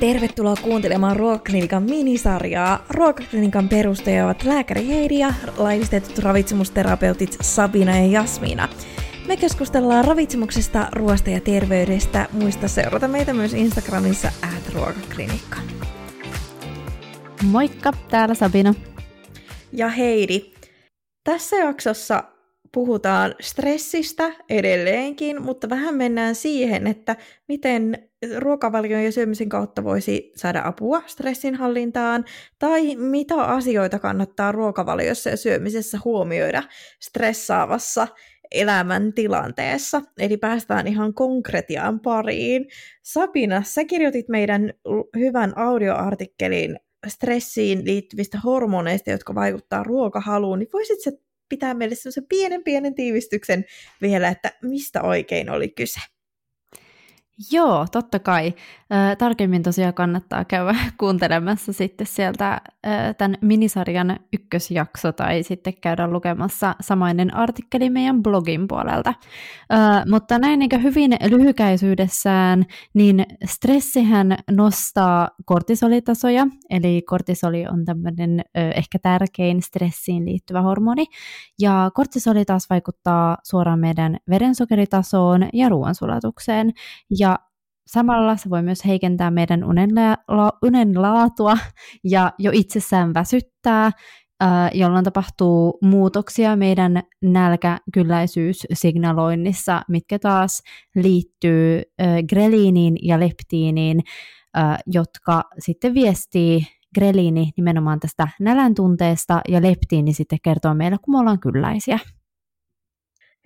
Tervetuloa kuuntelemaan Ruokaklinikan minisarjaa. Ruokaklinikan perustajia ovat lääkäri Heidi ja laillistetut ravitsemusterapeutit Sabina ja Jasmina. Me keskustellaan ravitsemuksesta, ruoasta ja terveydestä. Muista seurata meitä myös Instagramissa at ruokaklinikka. Moikka, täällä Sabina. Ja Heidi. Tässä jaksossa puhutaan stressistä edelleenkin, mutta vähän mennään siihen, että miten ruokavalion ja syömisen kautta voisi saada apua stressinhallintaan, tai mitä asioita kannattaa ruokavaliossa ja syömisessä huomioida stressaavassa elämäntilanteessa. Eli päästään ihan konkretiaan pariin. Sabina, sä kirjoitit meidän hyvän audioartikkelin stressiin liittyvistä hormoneista, jotka vaikuttaa ruokahaluun, niin voisit sä pitää meille semmoisen pienen pienen tiivistyksen vielä, että mistä oikein oli kyse? Joo, totta kai. Tarkemmin tosiaan kannattaa käydä kuuntelemassa sitten sieltä tämän minisarjan ykkösjakso tai sitten käydä lukemassa samainen artikkeli meidän blogin puolelta. Mutta näin niin hyvin lyhykäisyydessään, niin stressihän nostaa kortisolitasoja, eli kortisoli on tämmöinen ehkä tärkein stressiin liittyvä hormoni, ja kortisoli taas vaikuttaa suoraan meidän verensokeritasoon ja ruoansulatukseen, ja Samalla se voi myös heikentää meidän unen laatua ja jo itsessään väsyttää, jolloin tapahtuu muutoksia meidän nälkäkylläisyyssignaloinnissa, mitkä taas liittyy greliiniin ja leptiiniin, jotka sitten viestii greliini nimenomaan tästä nälän tunteesta ja leptiini sitten kertoo meille, kun me ollaan kylläisiä.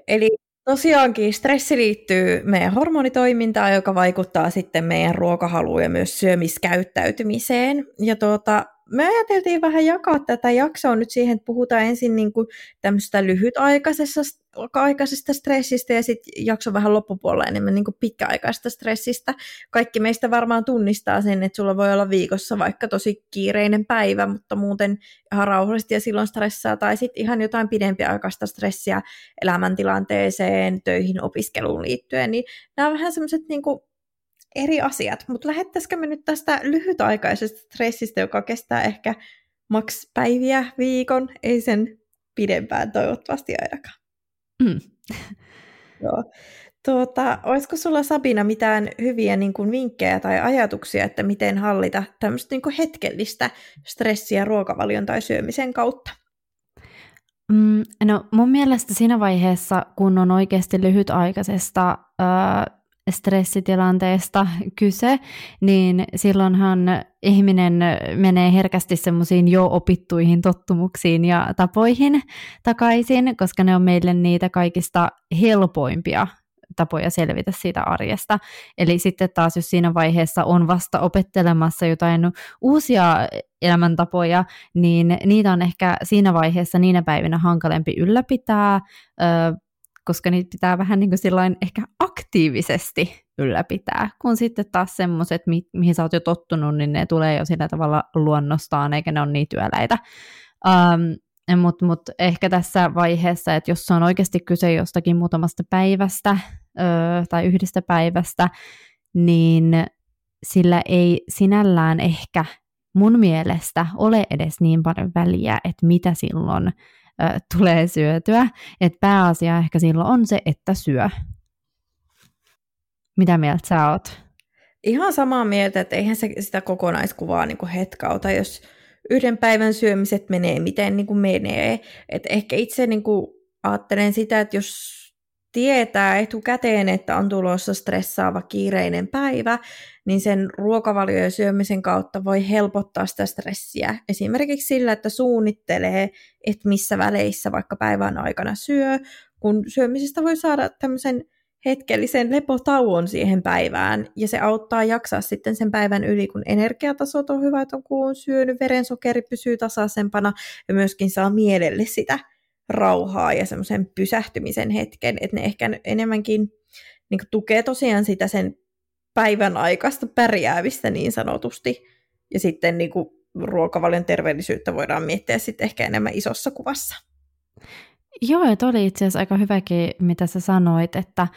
Eli Tosiaankin stressi liittyy meidän hormonitoimintaan, joka vaikuttaa sitten meidän ruokahaluun ja myös syömiskäyttäytymiseen. Ja tuota, me ajateltiin vähän jakaa tätä jaksoa nyt siihen, että puhutaan ensin niin kuin tämmöistä lyhytaikaisesta aikaisesta stressistä ja sitten jakso vähän loppupuolella enemmän niin kuin pitkäaikaisesta stressistä. Kaikki meistä varmaan tunnistaa sen, että sulla voi olla viikossa vaikka tosi kiireinen päivä, mutta muuten ihan rauhallisesti ja silloin stressaa, tai sitten ihan jotain pidempiaikaista stressiä elämäntilanteeseen, töihin, opiskeluun liittyen, niin nämä on vähän semmoiset niin eri asiat, mutta lähettäisikö me nyt tästä lyhytaikaisesta stressistä, joka kestää ehkä maks päiviä, viikon, ei sen pidempään toivottavasti ainakaan. Mm. Joo. Tuota, olisiko sulla Sabina mitään hyviä niin kuin, vinkkejä tai ajatuksia, että miten hallita tämmöistä niin kuin, hetkellistä stressiä ruokavalion tai syömisen kautta? Mm, no mun mielestä siinä vaiheessa, kun on oikeasti lyhytaikaisesta äh, stressitilanteesta kyse, niin silloinhan ihminen menee herkästi semmoisiin jo opittuihin tottumuksiin ja tapoihin takaisin, koska ne on meille niitä kaikista helpoimpia tapoja selvitä siitä arjesta. Eli sitten taas, jos siinä vaiheessa on vasta opettelemassa jotain uusia elämäntapoja, niin niitä on ehkä siinä vaiheessa niinä päivinä hankalempi ylläpitää, koska niitä pitää vähän niin kuin ehkä aktiivisesti ylläpitää, kun sitten taas semmoiset, mi- mihin sä oot jo tottunut, niin ne tulee jo sillä tavalla luonnostaan, eikä ne ole niin työläitä. Um, Mutta mut ehkä tässä vaiheessa, että jos on oikeasti kyse jostakin muutamasta päivästä öö, tai yhdestä päivästä, niin sillä ei sinällään ehkä mun mielestä ole edes niin paljon väliä, että mitä silloin tulee syötyä. Et pääasia ehkä silloin on se, että syö. Mitä mieltä sä oot? Ihan samaa mieltä, että eihän se sitä kokonaiskuvaa niin kuin hetkauta, jos yhden päivän syömiset menee, miten niin kuin menee. Et ehkä itse niin kuin ajattelen sitä, että jos tietää etukäteen, että on tulossa stressaava kiireinen päivä, niin sen ruokavalio ja syömisen kautta voi helpottaa sitä stressiä. Esimerkiksi sillä, että suunnittelee, että missä väleissä vaikka päivän aikana syö, kun syömisestä voi saada tämmöisen hetkellisen lepotauon siihen päivään, ja se auttaa jaksaa sitten sen päivän yli, kun energiatasot on hyvät, on syönyt, verensokeri pysyy tasaisempana, ja myöskin saa mielelle sitä rauhaa ja semmoisen pysähtymisen hetken, että ne ehkä enemmänkin niin tukee tosiaan sitä sen päivän aikaista pärjäävistä niin sanotusti. Ja sitten niin kuin ruokavalion terveellisyyttä voidaan miettiä sitten ehkä enemmän isossa kuvassa. Joo, ja oli itse asiassa aika hyväkin, mitä sä sanoit, että,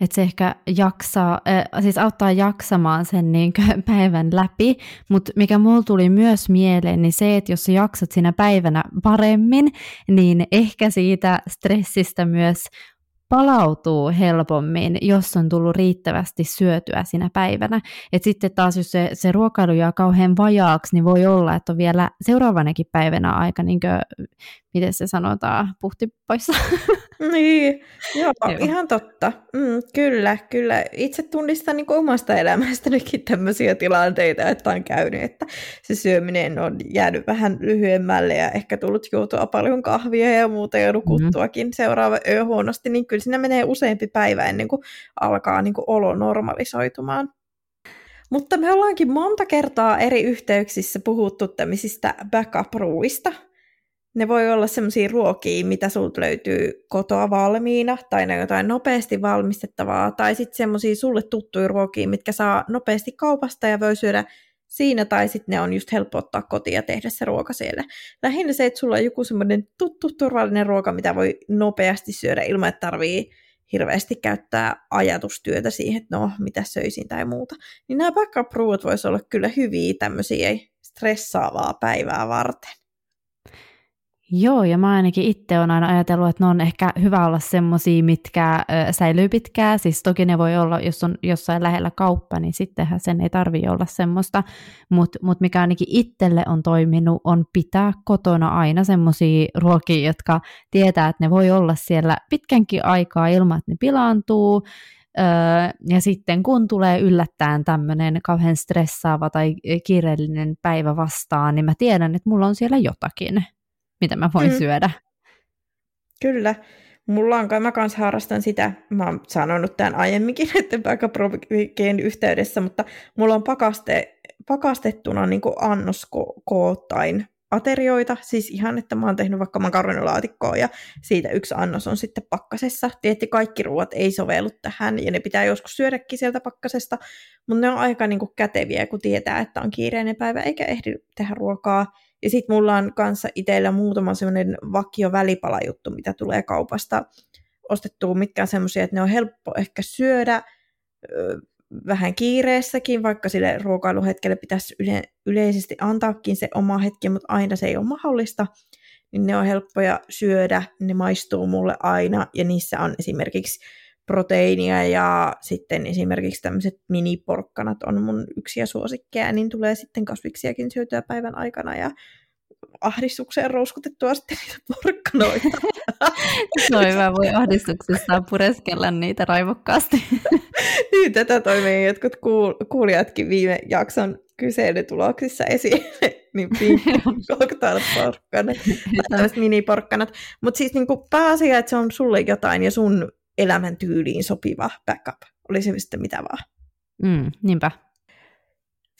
että se ehkä jaksaa, äh, siis auttaa jaksamaan sen niin päivän läpi, mutta mikä mulla tuli myös mieleen, niin se, että jos sä jaksat siinä päivänä paremmin, niin ehkä siitä stressistä myös palautuu helpommin, jos on tullut riittävästi syötyä siinä päivänä. Et sitten taas, jos se, se ruokailu jää kauhean vajaaksi, niin voi olla, että on vielä seuraavanakin päivänä aika, niin kuin, miten se sanotaan, puhti poissa. Niin, joo, joo. ihan totta. Mm, kyllä, kyllä. Itse tunnistan niin omasta elämästänikin tämmöisiä tilanteita, että on käynyt, että se syöminen on jäänyt vähän lyhyemmälle ja ehkä tullut juotua paljon kahvia ja muuta ja nukuttuakin mm. seuraava yö huonosti, niin kyllä siinä menee useampi päivä ennen kuin alkaa niin kuin olo normalisoitumaan. Mutta me ollaankin monta kertaa eri yhteyksissä puhuttu tämmöisistä backup-ruuista, ne voi olla semmoisia ruokia, mitä sulta löytyy kotoa valmiina, tai ne jotain nopeasti valmistettavaa, tai sitten semmoisia sulle tuttuja ruokia, mitkä saa nopeasti kaupasta ja voi syödä siinä, tai sitten ne on just helppo ottaa kotiin ja tehdä se ruoka siellä. Lähinnä se, että sulla on joku semmoinen tuttu, turvallinen ruoka, mitä voi nopeasti syödä ilman, että tarvii hirveästi käyttää ajatustyötä siihen, että no, mitä söisin tai muuta. Niin nämä backup-ruuat voisi olla kyllä hyviä tämmöisiä stressaavaa päivää varten. Joo, ja mä ainakin itse olen aina ajatellut, että ne on ehkä hyvä olla semmosia, mitkä ö, säilyy pitkään. Siis toki ne voi olla, jos on jossain lähellä kauppa, niin sittenhän sen ei tarvi olla semmoista. Mutta mut mikä ainakin itselle on toiminut, on pitää kotona aina semmosia ruokia, jotka tietää, että ne voi olla siellä pitkänkin aikaa ilman, että ne pilaantuu. Öö, ja sitten kun tulee yllättäen tämmöinen kauhean stressaava tai kiireellinen päivä vastaan, niin mä tiedän, että mulla on siellä jotakin mitä mä voin mm. syödä. Kyllä. Mulla on, mä kanssa harrastan sitä, mä oon sanonut tämän aiemminkin näiden päiväprovikeen yhteydessä, mutta mulla on pakaste, pakastettuna niin annoskoottain aterioita, siis ihan, että mä oon tehnyt vaikka makaronilaatikkoa ja siitä yksi annos on sitten pakkasessa. Tietysti kaikki ruoat ei sovellu tähän ja ne pitää joskus syödäkin sieltä pakkasesta, mutta ne on aika niin kuin käteviä, kun tietää, että on kiireinen päivä eikä ehdi tehdä ruokaa. Ja sitten mulla on kanssa itsellä muutama semmoinen vakio välipalajuttu, mitä tulee kaupasta ostettua, mitkä on semmoisia, että ne on helppo ehkä syödä vähän kiireessäkin, vaikka sille ruokailuhetkelle pitäisi yle- yleisesti antaakin se oma hetki, mutta aina se ei ole mahdollista, niin ne on helppoja syödä, ne maistuu mulle aina, ja niissä on esimerkiksi proteiinia ja sitten esimerkiksi tämmöiset miniporkkanat on mun yksiä suosikkeja, niin tulee sitten kasviksiakin syötyä päivän aikana ja ahdistukseen rouskutettua sitten niitä porkkanoita. no hyvä, voi ahdistuksessa pureskella niitä raivokkaasti. niin, tätä toi jotkut kuul- kuulijatkin viime jakson kyselytuloksissa esiin, niin cocktail-porkkanat, tällaiset miniporkkanat. Mutta siis niin pääasia, että se on sulle jotain ja sun elämäntyyliin sopiva backup. Oli se sitten mitä vaan. Mm, niinpä.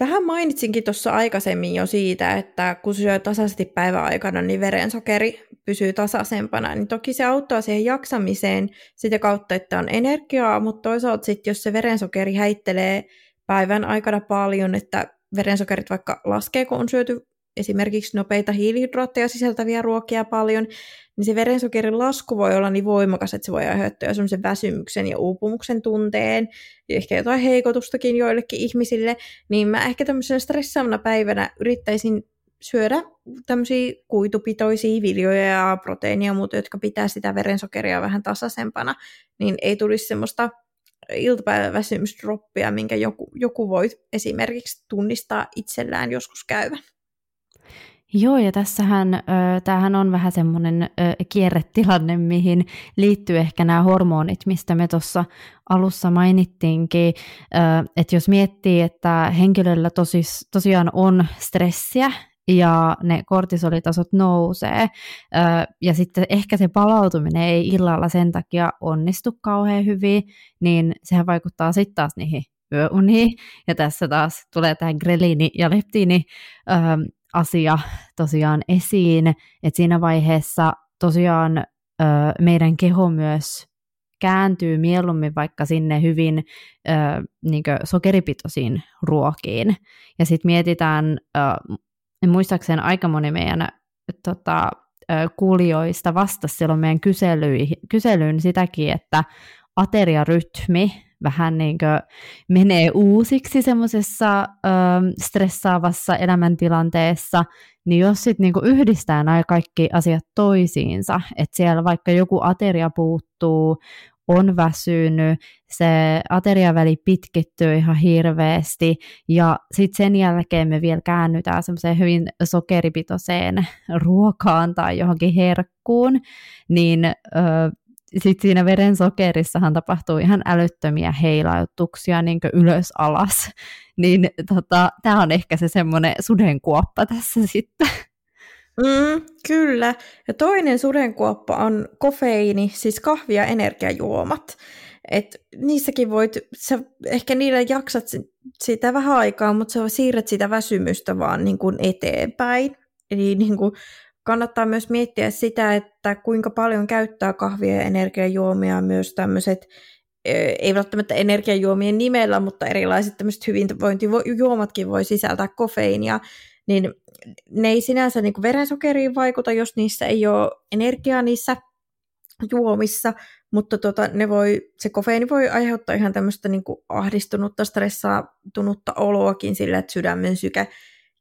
Vähän mainitsinkin tuossa aikaisemmin jo siitä, että kun syö tasaisesti päiväaikana, niin verensokeri pysyy tasaisempana, niin toki se auttaa siihen jaksamiseen sitä kautta, että on energiaa, mutta toisaalta sitten, jos se verensokeri häittelee päivän aikana paljon, että verensokerit vaikka laskee, kun on syöty esimerkiksi nopeita hiilihydraatteja sisältäviä ruokia paljon, niin se verensokerin lasku voi olla niin voimakas, että se voi aiheuttaa semmoisen väsymyksen ja uupumuksen tunteen, ja ehkä jotain heikotustakin joillekin ihmisille, niin mä ehkä tämmöisenä stressaavana päivänä yrittäisin syödä tämmöisiä kuitupitoisia viljoja ja proteiinia ja muuta, jotka pitää sitä verensokeria vähän tasaisempana, niin ei tulisi semmoista iltapäiväväsymysdroppia, minkä joku, joku voi esimerkiksi tunnistaa itsellään joskus käyvän. Joo, ja tässähän, tämähän on vähän semmoinen kierretilanne, mihin liittyy ehkä nämä hormonit, mistä me tuossa alussa mainittiinkin, että jos miettii, että henkilöllä tosis, tosiaan on stressiä, ja ne kortisolitasot nousee, ja sitten ehkä se palautuminen ei illalla sen takia onnistu kauhean hyvin, niin sehän vaikuttaa sitten taas niihin yöuniin, ja tässä taas tulee tämä grelini ja leptiini asia tosiaan esiin, että siinä vaiheessa tosiaan ö, meidän keho myös kääntyy mieluummin vaikka sinne hyvin ö, niin sokeripitoisiin ruokiin. Ja sitten mietitään, ö, muistaakseni aika moni meidän tota, kuulijoista vastasi silloin meidän kyselyyn sitäkin, että ateriarytmi vähän niin kuin menee uusiksi semmoisessa stressaavassa elämäntilanteessa, niin jos sitten niin yhdistää nämä kaikki asiat toisiinsa, että siellä vaikka joku ateria puuttuu, on väsynyt, se ateriaväli pitkittyy ihan hirveästi ja sitten sen jälkeen me vielä käännytään semmoiseen hyvin sokeripitoiseen ruokaan tai johonkin herkkuun, niin ö, sitten siinä verensokerissahan tapahtuu ihan älyttömiä heilautuksia niin ylös alas. Niin tota, tämä on ehkä se semmoinen sudenkuoppa tässä sitten. Mm, kyllä. Ja toinen sudenkuoppa on kofeiini, siis kahvi- ja energiajuomat. Et niissäkin voit, sä ehkä niillä jaksat sitä vähän aikaa, mutta sä siirrät sitä väsymystä vaan niin kuin eteenpäin. Eli niin kuin kannattaa myös miettiä sitä, että kuinka paljon käyttää kahvia ja energiajuomia myös tämmöiset, ei välttämättä energiajuomien nimellä, mutta erilaiset tämmöiset hyvinvointijuomatkin voi sisältää kofeiinia, niin ne ei sinänsä niin kuin verensokeriin vaikuta, jos niissä ei ole energiaa niissä juomissa, mutta tota, ne voi, se kofeiini voi aiheuttaa ihan tämmöistä niin kuin ahdistunutta, stressaatunutta oloakin sillä, että sydämen syke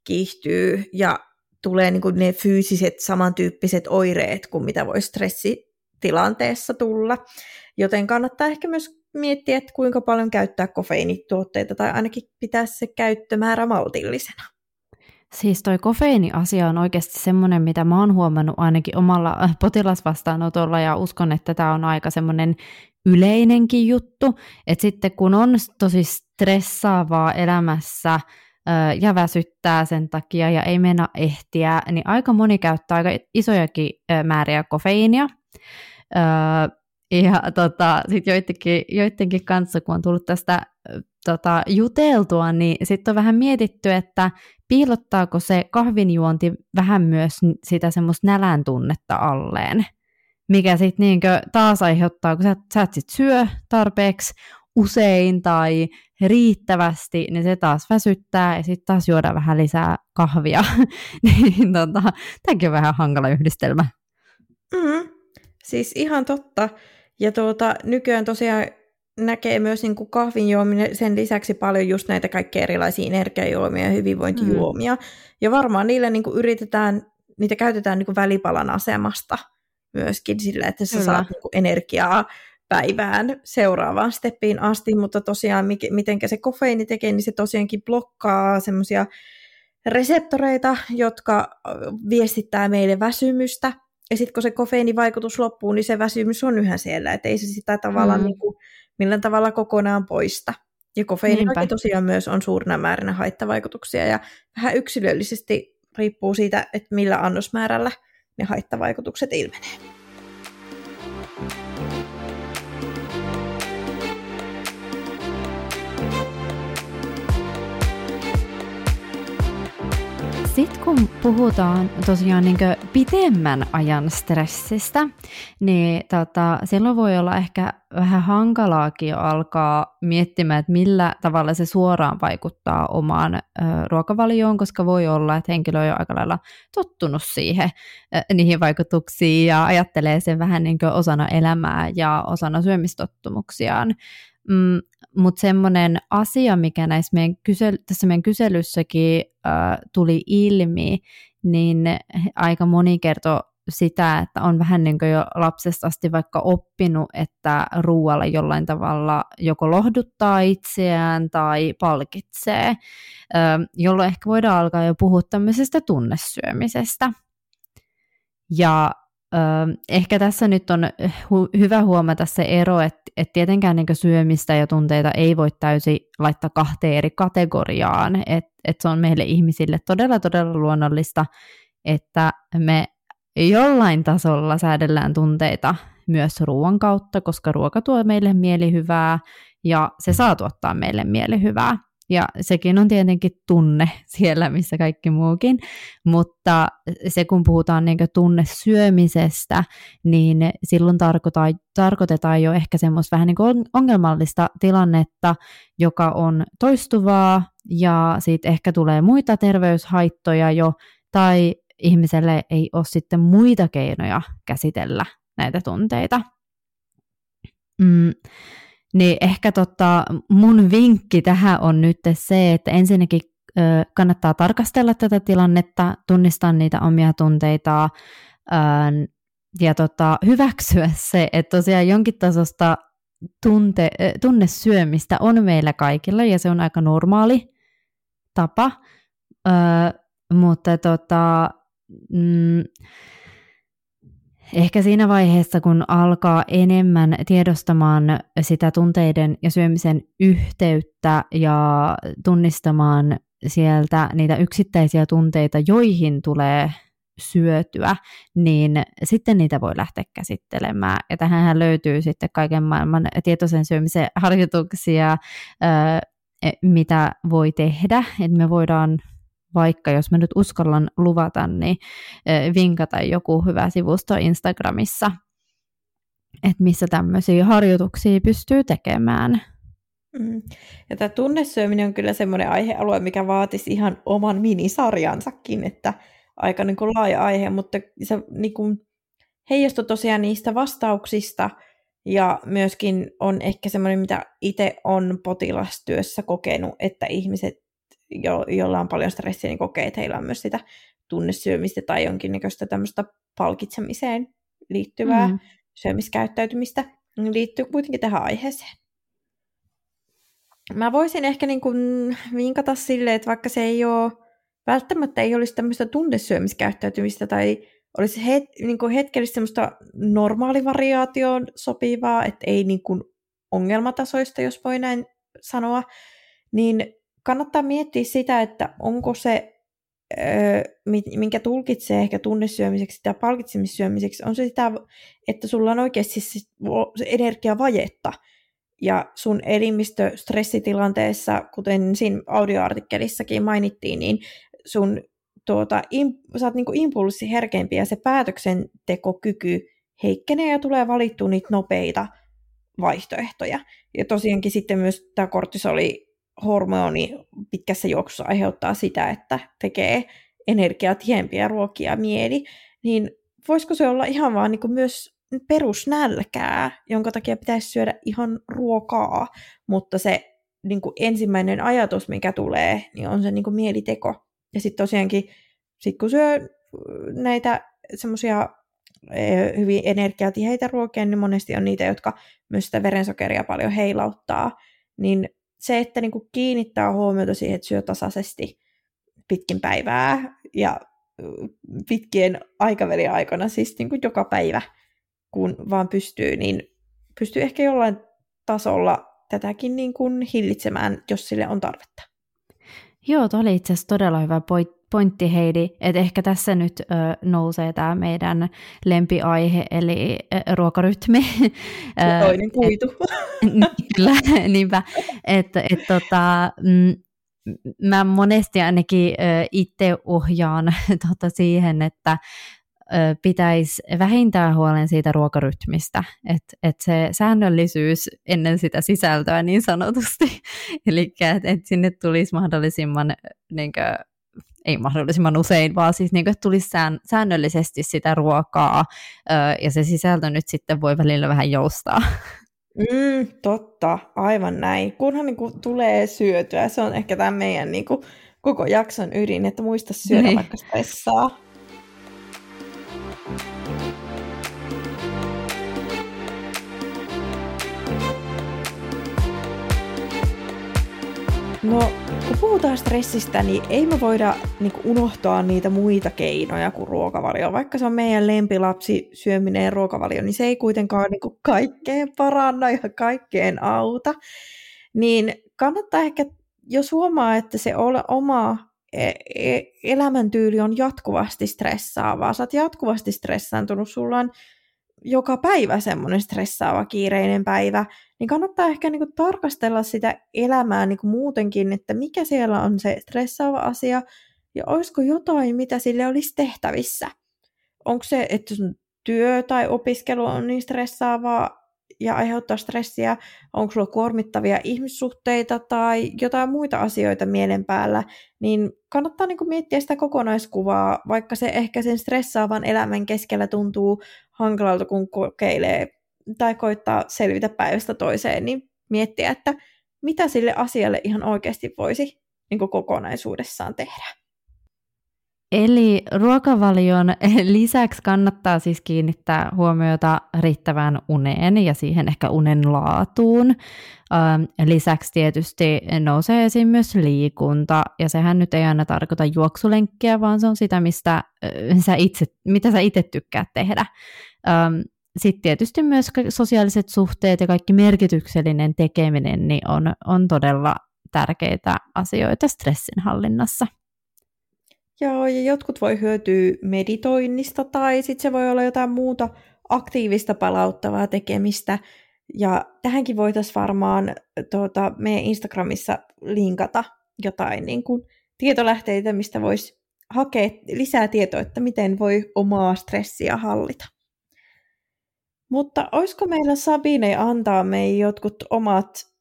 kiihtyy ja tulee niin kuin ne fyysiset samantyyppiset oireet kuin mitä voi stressitilanteessa tulla. Joten kannattaa ehkä myös miettiä, että kuinka paljon käyttää kofeiinituotteita tai ainakin pitää se käyttömäärä maltillisena. Siis toi kofeiini-asia on oikeasti semmoinen, mitä mä oon huomannut ainakin omalla äh, potilasvastaanotolla ja uskon, että tämä on aika semmoinen yleinenkin juttu, että sitten kun on tosi stressaavaa elämässä, ja väsyttää sen takia ja ei mennä ehtiä, niin aika moni käyttää aika isojakin määriä kofeiinia. Ja tota, sitten joidenkin, joidenkin kanssa, kun on tullut tästä tota, juteltua, niin sitten on vähän mietitty, että piilottaako se kahvinjuonti vähän myös sitä semmoista nälän tunnetta alleen, mikä sitten niinkö taas aiheuttaa, kun sä, sä et sit syö tarpeeksi usein tai riittävästi, niin se taas väsyttää ja sitten taas juoda vähän lisää kahvia. niin tota, tämäkin on vähän hankala yhdistelmä. Mm, siis ihan totta. Ja tuota, nykyään tosiaan näkee myös niin kuin kahvin juominen sen lisäksi paljon just näitä kaikkia erilaisia energiajuomia ja hyvinvointijuomia. Mm. Ja varmaan niillä niin kuin yritetään, niitä käytetään niin kuin välipalan asemasta myöskin sillä, että sä Kyllä. saat niin kuin energiaa päivään seuraavaan steppiin asti, mutta tosiaan miten se kofeiini tekee, niin se tosiaankin blokkaa semmoisia reseptoreita, jotka viestittää meille väsymystä, ja sitten kun se kofeiinivaikutus loppuu, niin se väsymys on yhä siellä, että ei se sitä tavallaan mm. niin kuin, millään tavalla kokonaan poista. Ja kofeiinillakin tosiaan myös on suurina määrinä haittavaikutuksia, ja vähän yksilöllisesti riippuu siitä, että millä annosmäärällä ne haittavaikutukset ilmenee. Sitten kun puhutaan tosiaan niin pitemmän ajan stressistä, niin tota, silloin voi olla ehkä vähän hankalaakin jo alkaa miettimään, että millä tavalla se suoraan vaikuttaa omaan ö, ruokavalioon, koska voi olla, että henkilö on jo aika lailla tottunut siihen, ö, niihin vaikutuksiin ja ajattelee sen vähän niin osana elämää ja osana syömistottumuksiaan. Mm, Mutta semmoinen asia, mikä näissä meidän kysely- tässä meidän kyselyssäkin äh, tuli ilmi, niin aika moni kertoo sitä, että on vähän niin kuin jo lapsesta asti vaikka oppinut, että ruoalla jollain tavalla joko lohduttaa itseään tai palkitsee, jolloin ehkä voidaan alkaa jo puhua tämmöisestä tunnesyömisestä. Ja ehkä tässä nyt on hu- hyvä huomata se ero, että, että tietenkään niin syömistä ja tunteita ei voi täysin laittaa kahteen eri kategoriaan, että, että se on meille ihmisille todella todella luonnollista, että me jollain tasolla säädellään tunteita myös ruoan kautta, koska ruoka tuo meille mielihyvää ja se saa tuottaa meille mielihyvää. Ja sekin on tietenkin tunne siellä, missä kaikki muukin, mutta se kun puhutaan niin tunne syömisestä, niin silloin tarkoitetaan, tarkoitetaan jo ehkä semmoista vähän niin ongelmallista tilannetta, joka on toistuvaa ja siitä ehkä tulee muita terveyshaittoja jo, tai ihmiselle ei ole sitten muita keinoja käsitellä näitä tunteita. Mm, niin ehkä tota, mun vinkki tähän on nyt se, että ensinnäkin kannattaa tarkastella tätä tilannetta, tunnistaa niitä omia tunteita ja tota, hyväksyä se, että tosiaan jonkin tasosta tunte, tunnesyömistä on meillä kaikilla ja se on aika normaali tapa, mutta tota, mm, Ehkä siinä vaiheessa, kun alkaa enemmän tiedostamaan sitä tunteiden ja syömisen yhteyttä ja tunnistamaan sieltä niitä yksittäisiä tunteita, joihin tulee syötyä, niin sitten niitä voi lähteä käsittelemään. Ja tähän löytyy sitten kaiken maailman tietoisen syömisen harjoituksia, mitä voi tehdä. Että me voidaan vaikka jos mä nyt uskallan luvata, niin vinkata joku hyvä sivusto Instagramissa, että missä tämmöisiä harjoituksia pystyy tekemään. Mm. Ja tämä tunnesyöminen on kyllä semmoinen aihealue, mikä vaatisi ihan oman minisarjansakin, että aika niin kuin laaja aihe, mutta se niin kuin heijastui tosiaan niistä vastauksista, ja myöskin on ehkä semmoinen, mitä itse on potilastyössä kokenut, että ihmiset jo, jolla on paljon stressiä, niin kokee, että heillä on myös sitä tunnesyömistä tai jonkinnäköistä tämmöistä palkitsemiseen liittyvää mm. syömiskäyttäytymistä liittyy kuitenkin tähän aiheeseen. Mä voisin ehkä niin kuin vinkata silleen, että vaikka se ei ole, välttämättä ei olisi tämmöistä tunnesyömiskäyttäytymistä tai olisi het, niin kuin hetkellistä semmoista normaalivariaatioon sopivaa, että ei niin kuin ongelmatasoista, jos voi näin sanoa, niin kannattaa miettiä sitä, että onko se, minkä tulkitsee ehkä tunnesyömiseksi tai palkitsemissyömiseksi, on se sitä, että sulla on oikeasti se energiavajetta ja sun elimistö stressitilanteessa, kuten siinä audioartikkelissakin mainittiin, niin sun tuota, im, sä oot niinku impulssiherkempi ja se päätöksentekokyky heikkenee ja tulee valittua niitä nopeita vaihtoehtoja. Ja tosiaankin sitten myös tämä kortisoli hormoni pitkässä juoksussa aiheuttaa sitä, että tekee energiatiempiä ruokia mieli, niin voisiko se olla ihan vaan niin myös perusnälkää, jonka takia pitäisi syödä ihan ruokaa, mutta se niin kuin ensimmäinen ajatus, mikä tulee, niin on se niin kuin mieliteko. Ja sitten tosiaankin, sit kun syö näitä semmoisia e, hyvin energiatiheitä ruokia, niin monesti on niitä, jotka myös sitä verensokeria paljon heilauttaa, niin se, että niin kuin kiinnittää huomiota siihen, että syö tasaisesti pitkin päivää ja pitkien aikavälin aikana, siis niin kuin joka päivä, kun vaan pystyy, niin pystyy ehkä jollain tasolla tätäkin niin kuin hillitsemään, jos sille on tarvetta. Joo, tuo oli itse asiassa todella hyvä pointti Heidi, että ehkä tässä nyt ö, nousee tämä meidän lempiaihe, eli ö, ruokarytmi. Toinen kuitu. Kyllä, niinpä. Että et, tota, mm, mä monesti ainakin itse ohjaan tota, siihen, että pitäisi vähintään huolen siitä ruokarytmistä, että et se säännöllisyys ennen sitä sisältöä niin sanotusti, eli että et sinne tulisi mahdollisimman niin kuin, ei mahdollisimman usein, vaan siis niin kuin, että tulisi sään, säännöllisesti sitä ruokaa, ja se sisältö nyt sitten voi välillä vähän joustaa. Mm, totta, aivan näin. Kunhan niin kuin, tulee syötyä, se on ehkä tämä meidän niin kuin, koko jakson ydin, että muista syödä niin. vaikka stressaa. No, puhutaan stressistä, niin ei me voida niin unohtaa niitä muita keinoja kuin ruokavalio. Vaikka se on meidän lempilapsi syöminen ja ruokavalio, niin se ei kuitenkaan niin kaikkeen paranna ja kaikkeen auta. Niin kannattaa ehkä, jos huomaa, että se ole oma e- e- elämäntyyli on jatkuvasti stressaavaa, sä oot jatkuvasti stressaantunut, sulla on joka päivä semmoinen stressaava, kiireinen päivä, niin kannattaa ehkä niin kuin tarkastella sitä elämää niin kuin muutenkin, että mikä siellä on se stressaava asia, ja olisiko jotain, mitä sille olisi tehtävissä. Onko se, että sun työ tai opiskelu on niin stressaavaa, ja aiheuttaa stressiä, onko sulla kuormittavia ihmissuhteita tai jotain muita asioita mielen päällä, niin kannattaa niin miettiä sitä kokonaiskuvaa, vaikka se ehkä sen stressaavan elämän keskellä tuntuu hankalalta, kun kokeilee tai koittaa selvitä päivästä toiseen, niin miettiä, että mitä sille asialle ihan oikeasti voisi niin kokonaisuudessaan tehdä. Eli ruokavalion lisäksi kannattaa siis kiinnittää huomiota riittävään uneen ja siihen ehkä unen laatuun. Lisäksi tietysti nousee esiin myös liikunta, ja sehän nyt ei aina tarkoita juoksulenkkiä, vaan se on sitä, mistä sä itse, mitä sä itse tykkäät tehdä. Sitten tietysti myös sosiaaliset suhteet ja kaikki merkityksellinen tekeminen niin on, on todella tärkeitä asioita stressinhallinnassa. Joo, ja jotkut voi hyötyä meditoinnista tai sitten se voi olla jotain muuta aktiivista palauttavaa tekemistä. Ja tähänkin voitaisiin varmaan tuota, meidän Instagramissa linkata jotain niin kuin, tietolähteitä, mistä voisi hakea lisää tietoa, että miten voi omaa stressiä hallita. Mutta olisiko meillä Sabine antaa meidän jotkut omat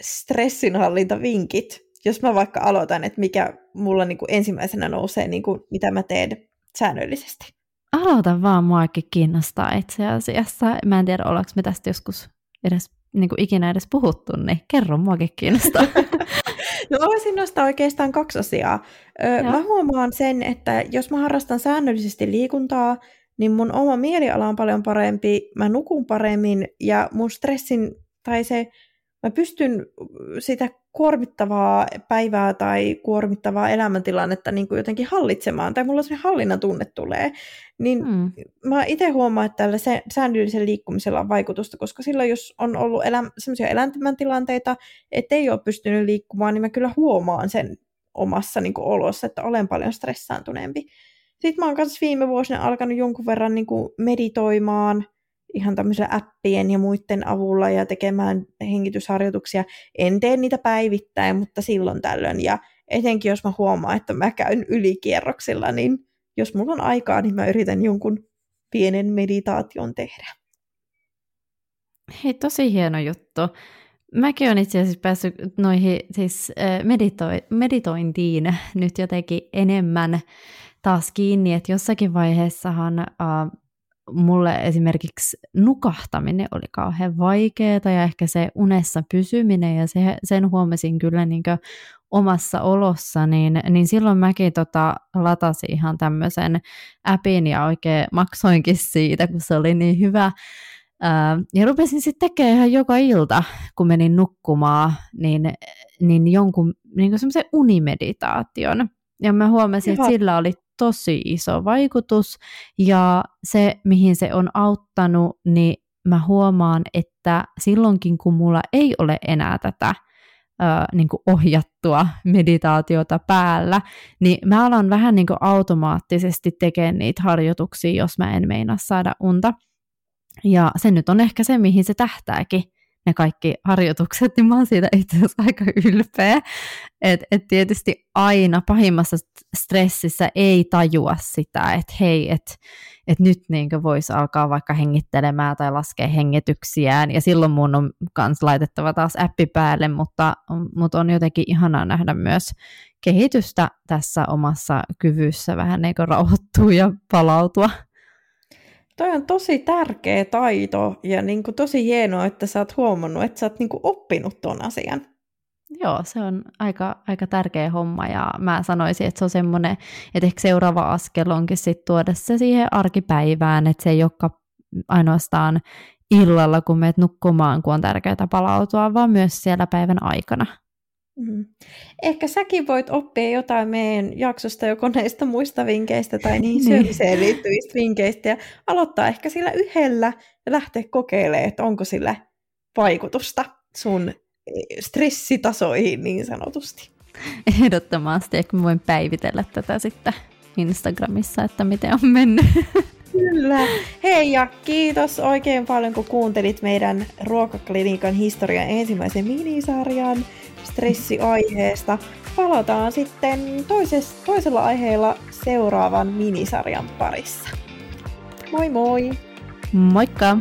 stressinhallintavinkit jos mä vaikka aloitan, että mikä mulla niin kuin ensimmäisenä nousee, niin kuin, mitä mä teen säännöllisesti. Aloita vaan, muakin kiinnostaa itse asiassa. Mä en tiedä, ollaanko me tästä joskus edes niin kuin ikinä edes puhuttu, niin kerro, muakin kiinnostaa. no voisin nostaa oikeastaan kaksi asiaa. Ö, mä huomaan sen, että jos mä harrastan säännöllisesti liikuntaa, niin mun oma mieliala on paljon parempi, mä nukun paremmin ja mun stressin tai se, mä pystyn sitä kuormittavaa päivää tai kuormittavaa elämäntilannetta niin kuin jotenkin hallitsemaan, tai mulla se hallinnan tunne tulee, niin mm. mä itse huomaan, että tällä se, säännöllisen liikkumisella on vaikutusta, koska silloin jos on ollut elä, sellaisia elämäntilanteita, että ei ole pystynyt liikkumaan, niin mä kyllä huomaan sen omassa niin kuin, olossa, että olen paljon stressaantuneempi. Sitten mä oon kanssa viime vuosina alkanut jonkun verran niin kuin, meditoimaan, ihan tämmöisillä appien ja muiden avulla ja tekemään hengitysharjoituksia. En tee niitä päivittäin, mutta silloin tällöin. Ja etenkin jos mä huomaan, että mä käyn ylikierroksilla, niin jos mulla on aikaa, niin mä yritän jonkun pienen meditaation tehdä. Hei, tosi hieno juttu. Mäkin olen itse asiassa päässyt noihin siis medito- meditointiin nyt jotenkin enemmän taas kiinni, että jossakin vaiheessahan uh, mulle esimerkiksi nukahtaminen oli kauhean vaikeaa ja ehkä se unessa pysyminen ja se, sen huomasin kyllä niin omassa olossa, niin, niin silloin mäkin tota, latasin ihan tämmöisen appin ja oikein maksoinkin siitä, kun se oli niin hyvä. Ja rupesin sitten tekemään ihan joka ilta, kun menin nukkumaan, niin, niin jonkun niin semmoisen unimeditaation. Ja mä huomasin, Jaha. että sillä oli tosi iso vaikutus ja se, mihin se on auttanut, niin mä huomaan, että silloinkin kun mulla ei ole enää tätä äh, niin kuin ohjattua meditaatiota päällä, niin mä alan vähän niin kuin automaattisesti tekemään niitä harjoituksia, jos mä en meinaa saada unta. Ja se nyt on ehkä se, mihin se tähtääkin ne kaikki harjoitukset, niin mä oon siitä itse asiassa aika ylpeä. Et, et tietysti aina pahimmassa stressissä ei tajua sitä, että hei, että et nyt niin voisi alkaa vaikka hengittelemään tai laskea hengityksiään, ja silloin mun on myös laitettava taas appi päälle, mutta, mutta on jotenkin ihanaa nähdä myös kehitystä tässä omassa kyvyssä vähän niin rauhoittua ja palautua. Toi on tosi tärkeä taito ja niin kuin tosi hienoa, että sä oot huomannut, että sä oot niin kuin oppinut ton asian. Joo, se on aika, aika tärkeä homma ja mä sanoisin, että se on semmoinen, että ehkä seuraava askel onkin sitten tuoda se siihen arkipäivään, että se ei olekaan ainoastaan illalla, kun meet nukkumaan, kun on tärkeää palautua, vaan myös siellä päivän aikana. Mm. Ehkä säkin voit oppia jotain meidän jaksosta joko näistä muista vinkkeistä tai niihin niin. syömiseen liittyvistä vinkkeistä ja aloittaa ehkä sillä yhdellä ja lähteä kokeilemaan, että onko sillä vaikutusta sun stressitasoihin niin sanotusti. Ehdottomasti, ehkä mä voin päivitellä tätä sitten Instagramissa, että miten on mennyt. Kyllä. Hei ja kiitos oikein paljon, kun kuuntelit meidän Ruokaklinikan historian ensimmäisen minisarjan stressiaiheesta. Palataan sitten toises, toisella aiheella seuraavan minisarjan parissa. Moi moi! Moikka!